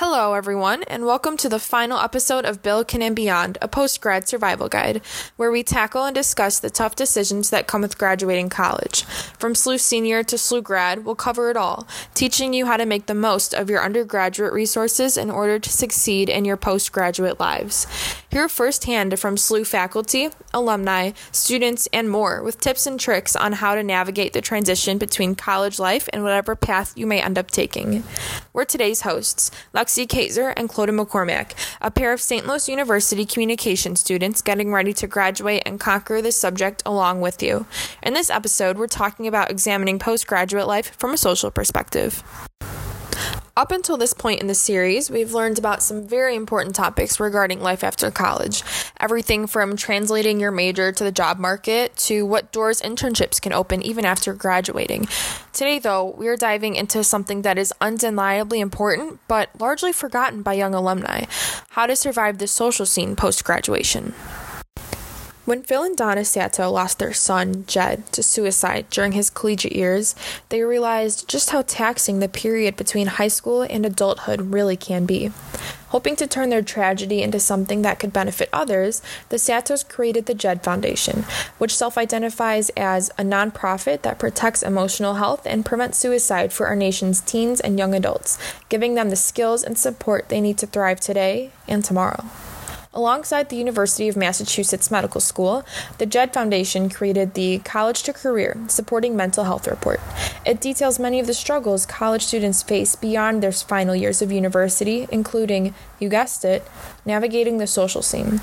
Hello, everyone, and welcome to the final episode of Billiken and Beyond, a post grad survival guide, where we tackle and discuss the tough decisions that come with graduating college. From SLU senior to SLU grad, we'll cover it all, teaching you how to make the most of your undergraduate resources in order to succeed in your postgraduate lives. Hear firsthand from SLU faculty, alumni, students, and more with tips and tricks on how to navigate the transition between college life and whatever path you may end up taking. We're today's hosts, Lexi Kaiser and Cloda McCormack, a pair of St. Louis University communication students getting ready to graduate and conquer this subject along with you. In this episode, we're talking about examining postgraduate life from a social perspective. Up until this point in the series, we've learned about some very important topics regarding life after college. Everything from translating your major to the job market to what doors internships can open even after graduating. Today, though, we are diving into something that is undeniably important but largely forgotten by young alumni how to survive the social scene post graduation. When Phil and Donna Satow lost their son, Jed, to suicide during his collegiate years, they realized just how taxing the period between high school and adulthood really can be. Hoping to turn their tragedy into something that could benefit others, the Satows created the Jed Foundation, which self identifies as a nonprofit that protects emotional health and prevents suicide for our nation's teens and young adults, giving them the skills and support they need to thrive today and tomorrow. Alongside the University of Massachusetts Medical School, the JED Foundation created the College to Career Supporting Mental Health Report. It details many of the struggles college students face beyond their final years of university, including, you guessed it, navigating the social scene.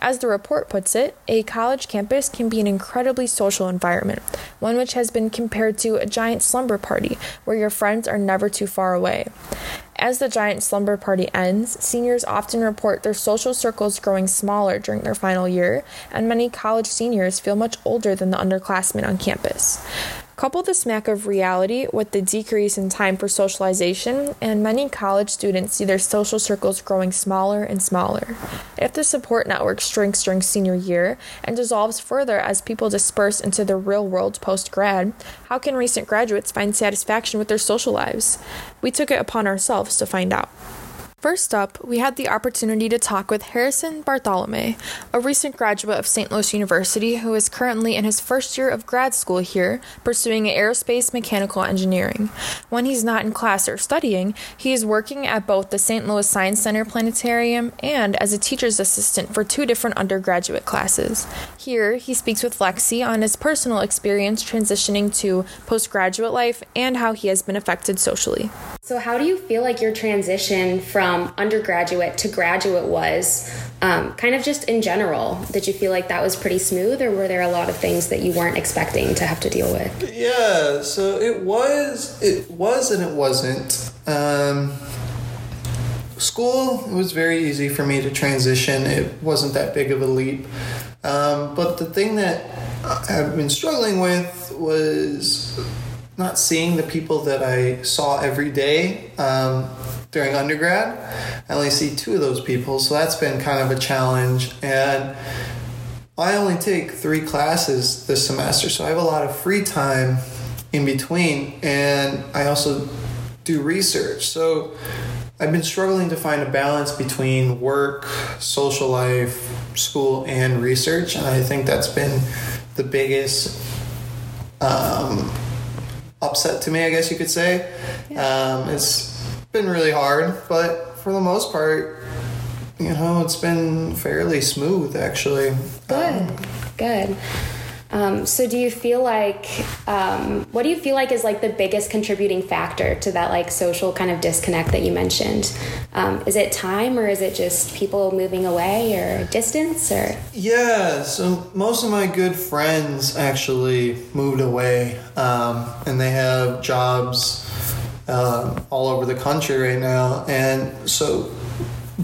As the report puts it, a college campus can be an incredibly social environment, one which has been compared to a giant slumber party where your friends are never too far away. As the giant slumber party ends, seniors often report their social circles growing smaller during their final year, and many college seniors feel much older than the underclassmen on campus. Couple the smack of reality with the decrease in time for socialization, and many college students see their social circles growing smaller and smaller. If the support network shrinks during senior year and dissolves further as people disperse into the real world post grad, how can recent graduates find satisfaction with their social lives? We took it upon ourselves to find out. First up, we had the opportunity to talk with Harrison Bartolomei, a recent graduate of St. Louis University who is currently in his first year of grad school here, pursuing aerospace mechanical engineering. When he's not in class or studying, he is working at both the St. Louis Science Center Planetarium and as a teacher's assistant for two different undergraduate classes. Here, he speaks with Lexi on his personal experience transitioning to postgraduate life and how he has been affected socially. So, how do you feel like your transition from undergraduate to graduate was? Um, kind of just in general, did you feel like that was pretty smooth, or were there a lot of things that you weren't expecting to have to deal with? Yeah, so it was, it was, and it wasn't. Um, school it was very easy for me to transition. It wasn't that big of a leap. Um, but the thing that I've been struggling with was not seeing the people that I saw every day um, during undergrad. I only see two of those people, so that's been kind of a challenge. And I only take three classes this semester, so I have a lot of free time in between, and I also do research. So I've been struggling to find a balance between work, social life, school, and research, and I think that's been the biggest um, upset to me, I guess you could say. Yeah. Um, it's been really hard, but for the most part, you know, it's been fairly smooth actually. Good, um, good. Um, so do you feel like um, what do you feel like is like the biggest contributing factor to that like social kind of disconnect that you mentioned? Um, is it time or is it just people moving away or distance or? Yeah, so most of my good friends actually moved away, um, and they have jobs um, all over the country right now, and so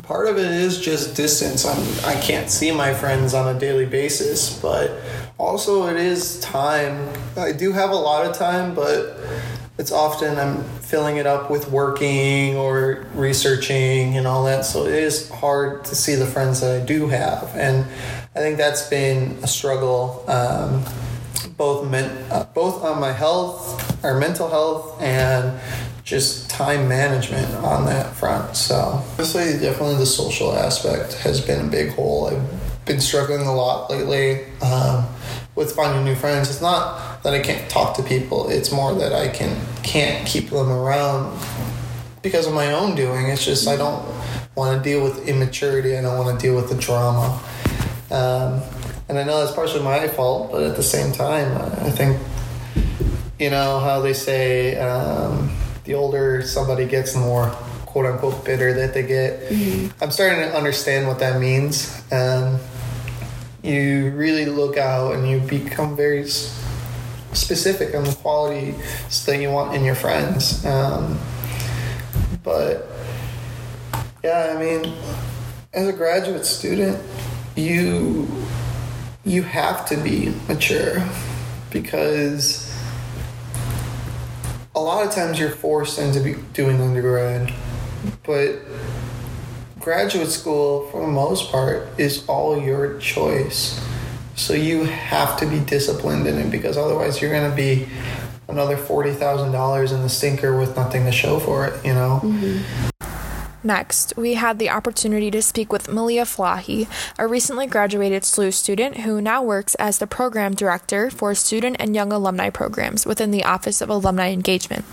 part of it is just distance. I'm, I can't see my friends on a daily basis, but also it is time. I do have a lot of time, but it's often I'm filling it up with working or researching and all that. So it is hard to see the friends that I do have, and I think that's been a struggle. Um, both men, uh, both on my health, our mental health, and just time management on that front. So, honestly, definitely the social aspect has been a big hole. I've been struggling a lot lately um, with finding new friends. It's not that I can't talk to people; it's more that I can can't keep them around because of my own doing. It's just I don't want to deal with immaturity. I don't want to deal with the drama. Um, and I know that's partially my fault, but at the same time, I think you know how they say um, the older somebody gets, the more quote unquote bitter that they get. Mm-hmm. I'm starting to understand what that means. Um, you really look out and you become very specific on the qualities that you want in your friends. Um, but yeah, I mean, as a graduate student, you you have to be mature because a lot of times you're forced into be doing undergrad, but graduate school, for the most part, is all your choice. So you have to be disciplined in it because otherwise you're going to be another $40,000 in the stinker with nothing to show for it, you know? Mm-hmm. Next, we had the opportunity to speak with Maleah Fallahi, a recently graduated SLU student who now works as the program director for student and young alumni programs within the Office of Alumni Engagement.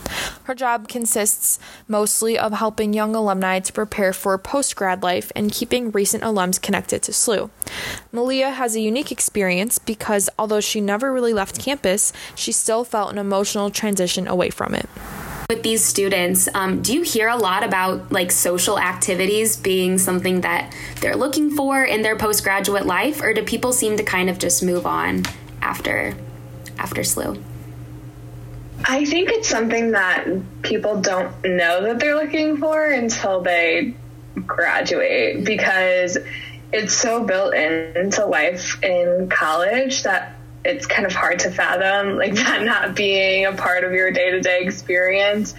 Her job consists mostly of helping young alumni to prepare for post grad life and keeping recent alums connected to SLU. Maleah has a unique experience because although she never really left campus, she still felt an emotional transition away from it with these students um, do you hear a lot about like social activities being something that they're looking for in their postgraduate life? Or do people seem to kind of just move on after after SLU? I think it's something that people don't know that they're looking for until they graduate because it's so built into life in college that it's kind of hard to fathom like that not being a part of your day-to-day experience.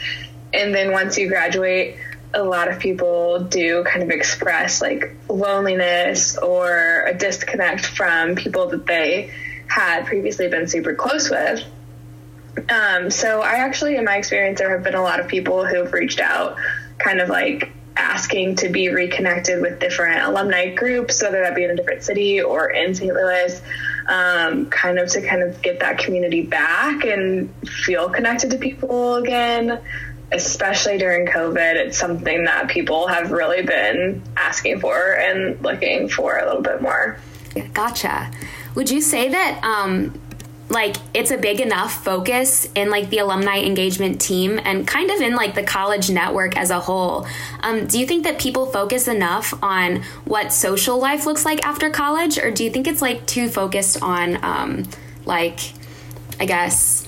And then once you graduate a lot of people do kind of express like loneliness or a disconnect from people that they had previously been super close with. Um, so i actually in my experience there have been a lot of people who've reached out kind of like asking to be reconnected with different alumni groups whether that be in a different city or in st louis um, kind of to kind of get that community back and feel connected to people again. Especially during COVID, it's something that people have really been asking for and looking for a little bit more. Gotcha. Would you say that um, like it's a big enough focus in like the alumni engagement team and kind of in like the college network as a whole. Um, do you think that people focus enough on what social life looks like after college? Or do you think it's like too focused on um, like i guess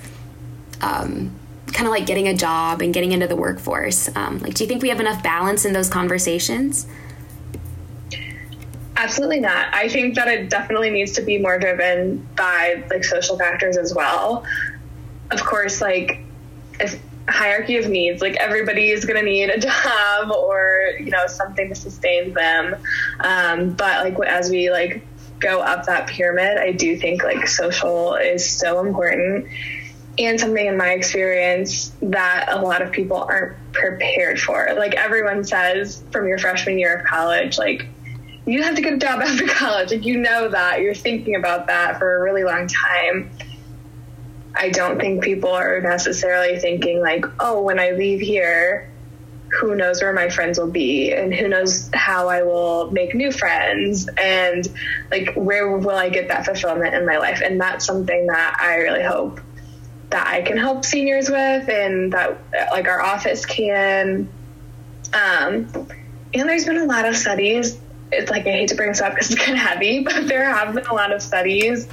um, kind of like getting a job and getting into the workforce? Um, like do you think we have enough balance in those conversations Absolutely not. I think that it definitely needs to be more driven by like social factors as well. Of course, like if hierarchy of needs, like everybody is going to need a job or you know something to sustain them. Um, but like as we like go up that pyramid, I do think like social is so important and something in my experience that a lot of people aren't prepared for. Like everyone says from your freshman year of college, like you have to get a job after college. Like you know that you're thinking about that for a really long time. I don't think people are necessarily thinking like, oh, when I leave here, who knows where my friends will be and who knows how I will make new friends and like where will I get that fulfillment in my life? And that's something that I really hope that I can help seniors with and that like our office can. Um, and there's been a lot of studies it's like I hate to bring this up because it's kind of heavy, but there have been a lot of studies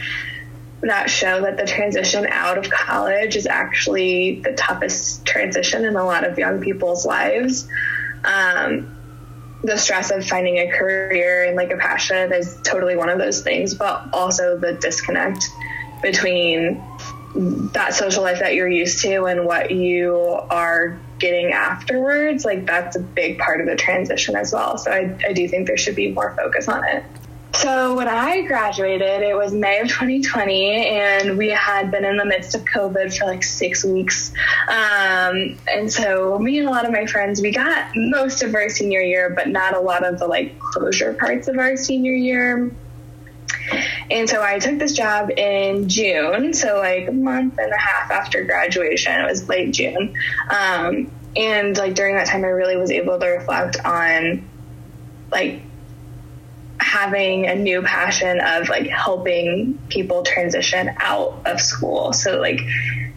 that show that the transition out of college is actually the toughest transition in a lot of young people's lives. Um, the stress of finding a career and like a passion is totally one of those things, but also the disconnect between that social life that you're used to and what you are getting afterwards, like that's a big part of the transition as well. So I, I do think there should be more focus on it. So when I graduated, it was May of 2020, and we had been in the midst of COVID for like six weeks. Um, and so me and a lot of my friends, we got most of our senior year, but not a lot of the like closure parts of our senior year. And so I took this job in June, so like a month and a half after graduation. It was late June. Um, and like during that time, I really was able to reflect on like having a new passion of like helping people transition out of school. So like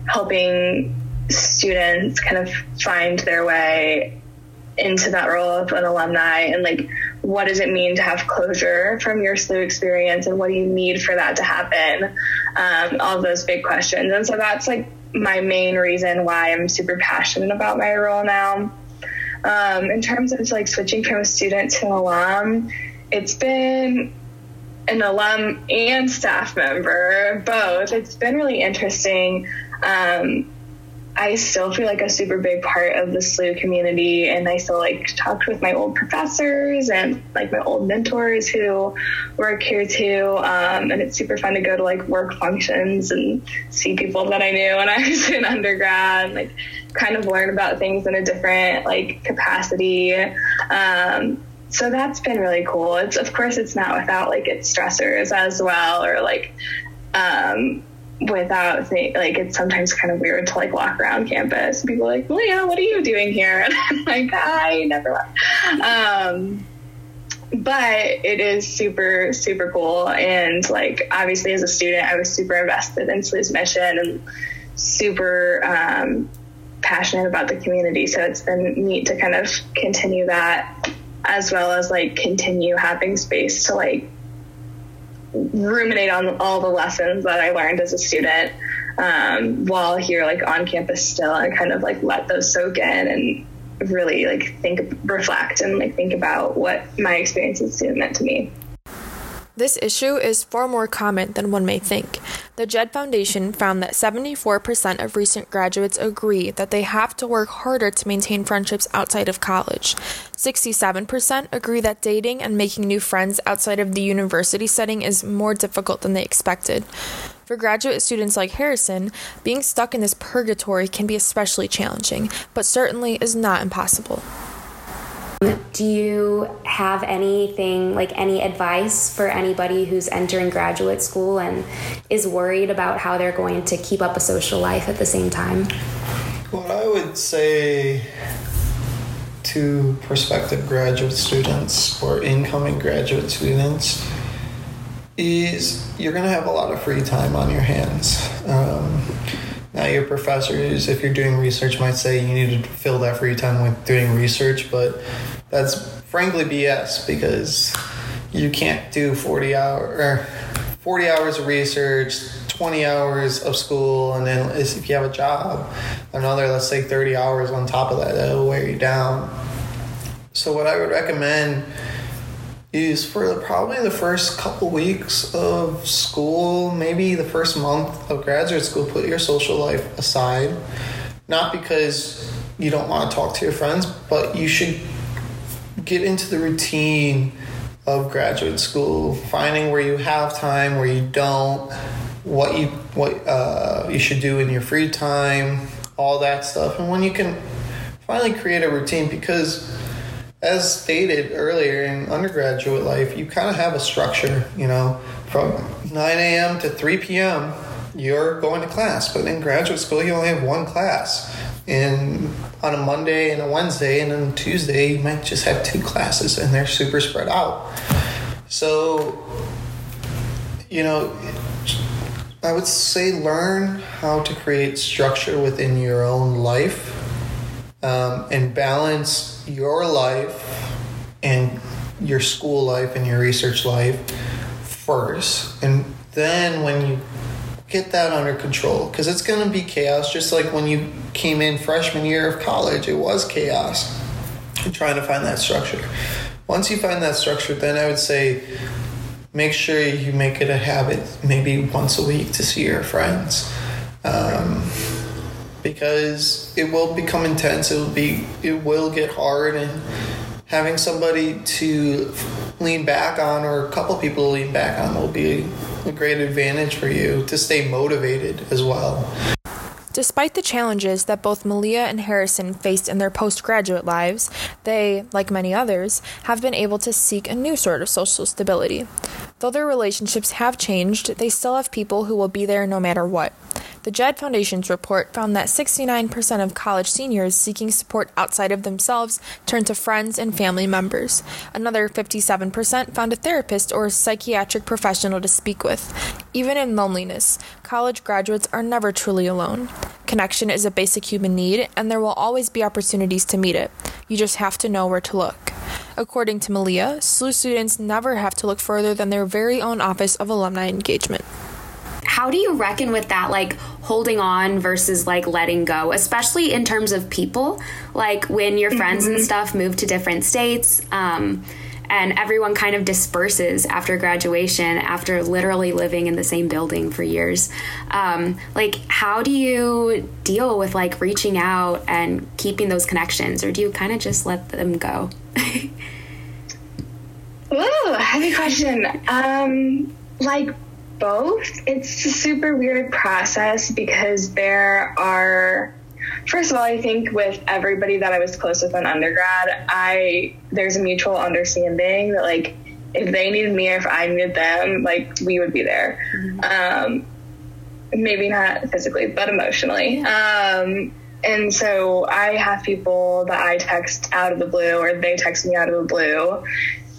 helping students kind of find their way into that role of an alumni and like what does it mean to have closure from your SLU experience and what do you need for that to happen? Um, all those big questions. And so that's like my main reason why i'm super passionate about my role now. Um, in terms of like switching from a student to an alum it's been an alum and staff member both. It's been really interesting. Um, I still feel like a super big part of the SLU community, and I still like talked with my old professors and like my old mentors who work here too. Um, and it's super fun to go to like work functions and see people that I knew when I was in undergrad, and, like kind of learn about things in a different like capacity. Um, so that's been really cool. It's of course it's not without like its stressors as well, or like um, without think, like it's sometimes kind of weird to like walk around campus. and People are like, Leah, what are you doing here? And I'm like, I never left. Um, but it is super super cool and like obviously as a student I was super invested in SLU's mission and super um, passionate about the community. So it's been neat to kind of continue that as well as like continue having space to like ruminate on all the lessons that I learned as a student um, while here, like on campus still, and kind of like let those soak in and really like think, reflect, and like think about what my experience as a student meant to me. This issue is far more common than one may think. The JED Foundation found that 74% of recent graduates agree that they have to work harder to maintain friendships outside of college. 67% agree that dating and making new friends outside of the university setting is more difficult than they expected. For graduate students like Harrison, being stuck in this purgatory can be especially challenging, but certainly is not impossible. Do you have anything like any advice for anybody who's entering graduate school and is worried about how they're going to keep up a social life at the same time? What I would say to prospective graduate students or incoming graduate students is you're going to have a lot of free time on your hands. Um, now, your professors, if you're doing research, might say you need to fill that free time with doing research, but that's frankly BS because you can't do 40 hour 40 hours of research, 20 hours of school, and then if you have a job, another let's say 30 hours on top of that, that'll wear you down. So what I would recommend is for probably the first couple weeks of school, maybe the first month of graduate school, put your social life aside. Not because you don't want to talk to your friends, but you should get into the routine of graduate school, finding where you have time, where you don't, what you what uh, you should do in your free time, all that stuff, and when you can finally create a routine because as stated earlier in undergraduate life, you kind of have a structure, you know, from 9 a.m. to 3 p.m. You're going to class, but in graduate school, you only have one class. And on a Monday and a Wednesday, and then Tuesday, you might just have two classes, and they're super spread out. So, you know, I would say learn how to create structure within your own life um, and balance your life and your school life and your research life first. And then when you get that under control, because it's going to be chaos, just like when you came in freshman year of college, it was chaos. And trying to find that structure. Once you find that structure, then I would say make sure you make it a habit, maybe once a week, to see your friends. Um, because it will become intense. It will be it will get hard and having somebody to lean back on or a couple people to lean back on will be a great advantage for you to stay motivated as well. Despite the challenges that both Maleah and Harrison faced in their postgraduate lives, they, like many others, have been able to seek a new sort of social stability. Though their relationships have changed, they still have people who will be there no matter what. The JED Foundation's report found that 69% of college seniors seeking support outside of themselves turn to friends and family members. Another 57% found a therapist or a psychiatric professional to speak with. Even in loneliness, college graduates are never truly alone. Connection is a basic human need, and there will always be opportunities to meet it. You just have to know where to look. According to Maleah, SLU students never have to look further than their very own Office of Alumni Engagement how do you reckon with that like holding on versus like letting go especially in terms of people? Like when your friends mm-hmm. and stuff move to different states um, and everyone kind of disperses after graduation after literally living in the same building for years um, like how do you deal with like reaching out and keeping those connections or do you kind of just let them go? Ooh, heavy question. Um like both. It's a super weird process because there are first of all, I think with everybody that I was close with in undergrad, I there's a mutual understanding that like if they needed me or if I needed them, like we would be there. Mm-hmm. Um, maybe not physically, but emotionally. Um, and so I have people that I text out of the blue or they text me out of the blue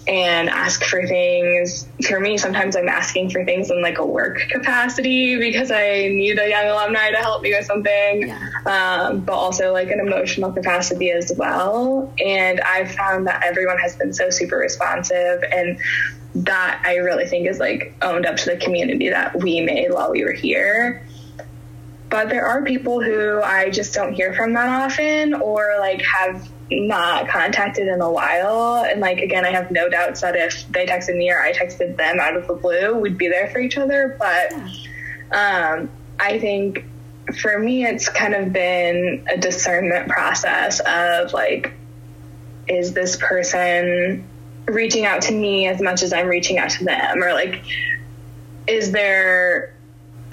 and ask for things. For me, sometimes I'm asking for things in like a work capacity because I need a young alumni to help me with something, yeah. um, but also like an emotional capacity as well. And I've found that everyone has been so super responsive and that I really think is like owned up to the community that we made while we were here. But there are people who I just don't hear from that often or like have not contacted in a while. And like again, I have no doubts that if they texted me or I texted them out of the blue, we'd be there for each other. But um, I think for me, it's kind of been a discernment process of like, is this person reaching out to me as much as I'm reaching out to them, or like, is there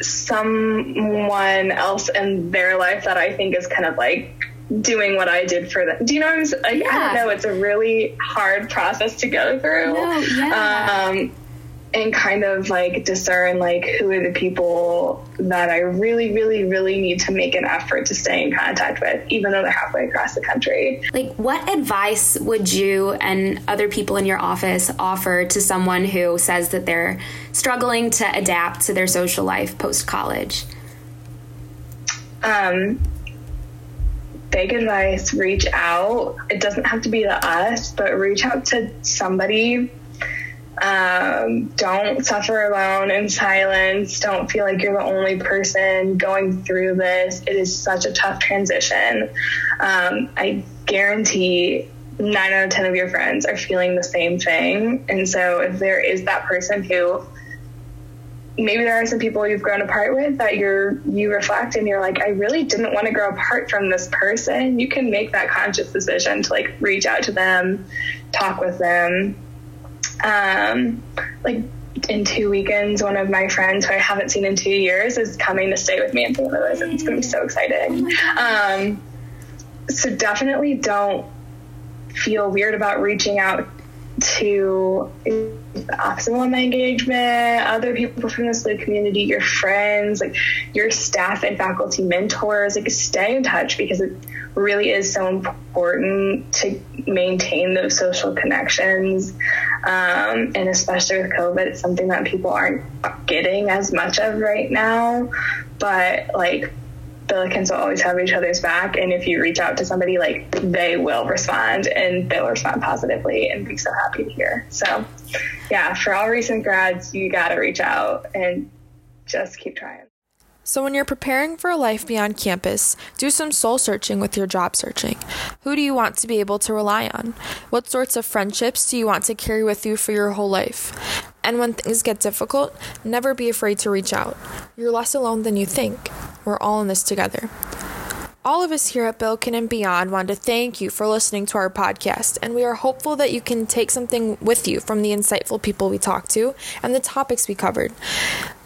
someone else in their life that I think is kind of like doing what I did for them. Do you know I'm? Like, yeah. I don't know. It's a really hard process to go through. No, yeah. Um, and kind of like discern like who are the people that I really, really, really need to make an effort to stay in contact with, even though they're halfway across the country. Like, what advice would you and other people in your office offer to someone who says that they're struggling to adapt to their social life post college? Um, big advice reach out. It doesn't have to be to us, but reach out to somebody. Um, don't suffer alone in silence. Don't feel like you're the only person going through this. It is such a tough transition. Um, I guarantee nine out of 10 of your friends are feeling the same thing. And so if there is that person who maybe there are some people you've grown apart with that you're you reflect and you're like i really didn't want to grow apart from this person. You can make that conscious decision to like reach out to them talk with them. Um like in two weekends one of my friends who i haven't seen in two years is coming to stay with me in st louis and it's going to be so exciting. Um so definitely don't feel weird about reaching out to office of alumni engagement, other people from the SLU community, your friends, like your staff and faculty mentors, like stay in touch because it really is so important to maintain those social connections. Um, and especially with COVID, it's something that people aren't getting as much of right now. But like Billikens will always have each other's back. And if you reach out to somebody, like they will respond and they'll respond positively and be so happy to hear. So, yeah, for all recent grads, you got to reach out and just keep trying. So, when you're preparing for a life beyond campus, do some soul searching with your job searching. Who do you want to be able to rely on? What sorts of friendships do you want to carry with you for your whole life? And when things get difficult, never be afraid to reach out. You're less alone than you think. We're all in this together. All of us here at Billiken and Beyond want to thank you for listening to our podcast, and we are hopeful that you can take something with you from the insightful people we talked to and the topics we covered.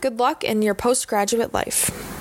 Good luck in your postgraduate life.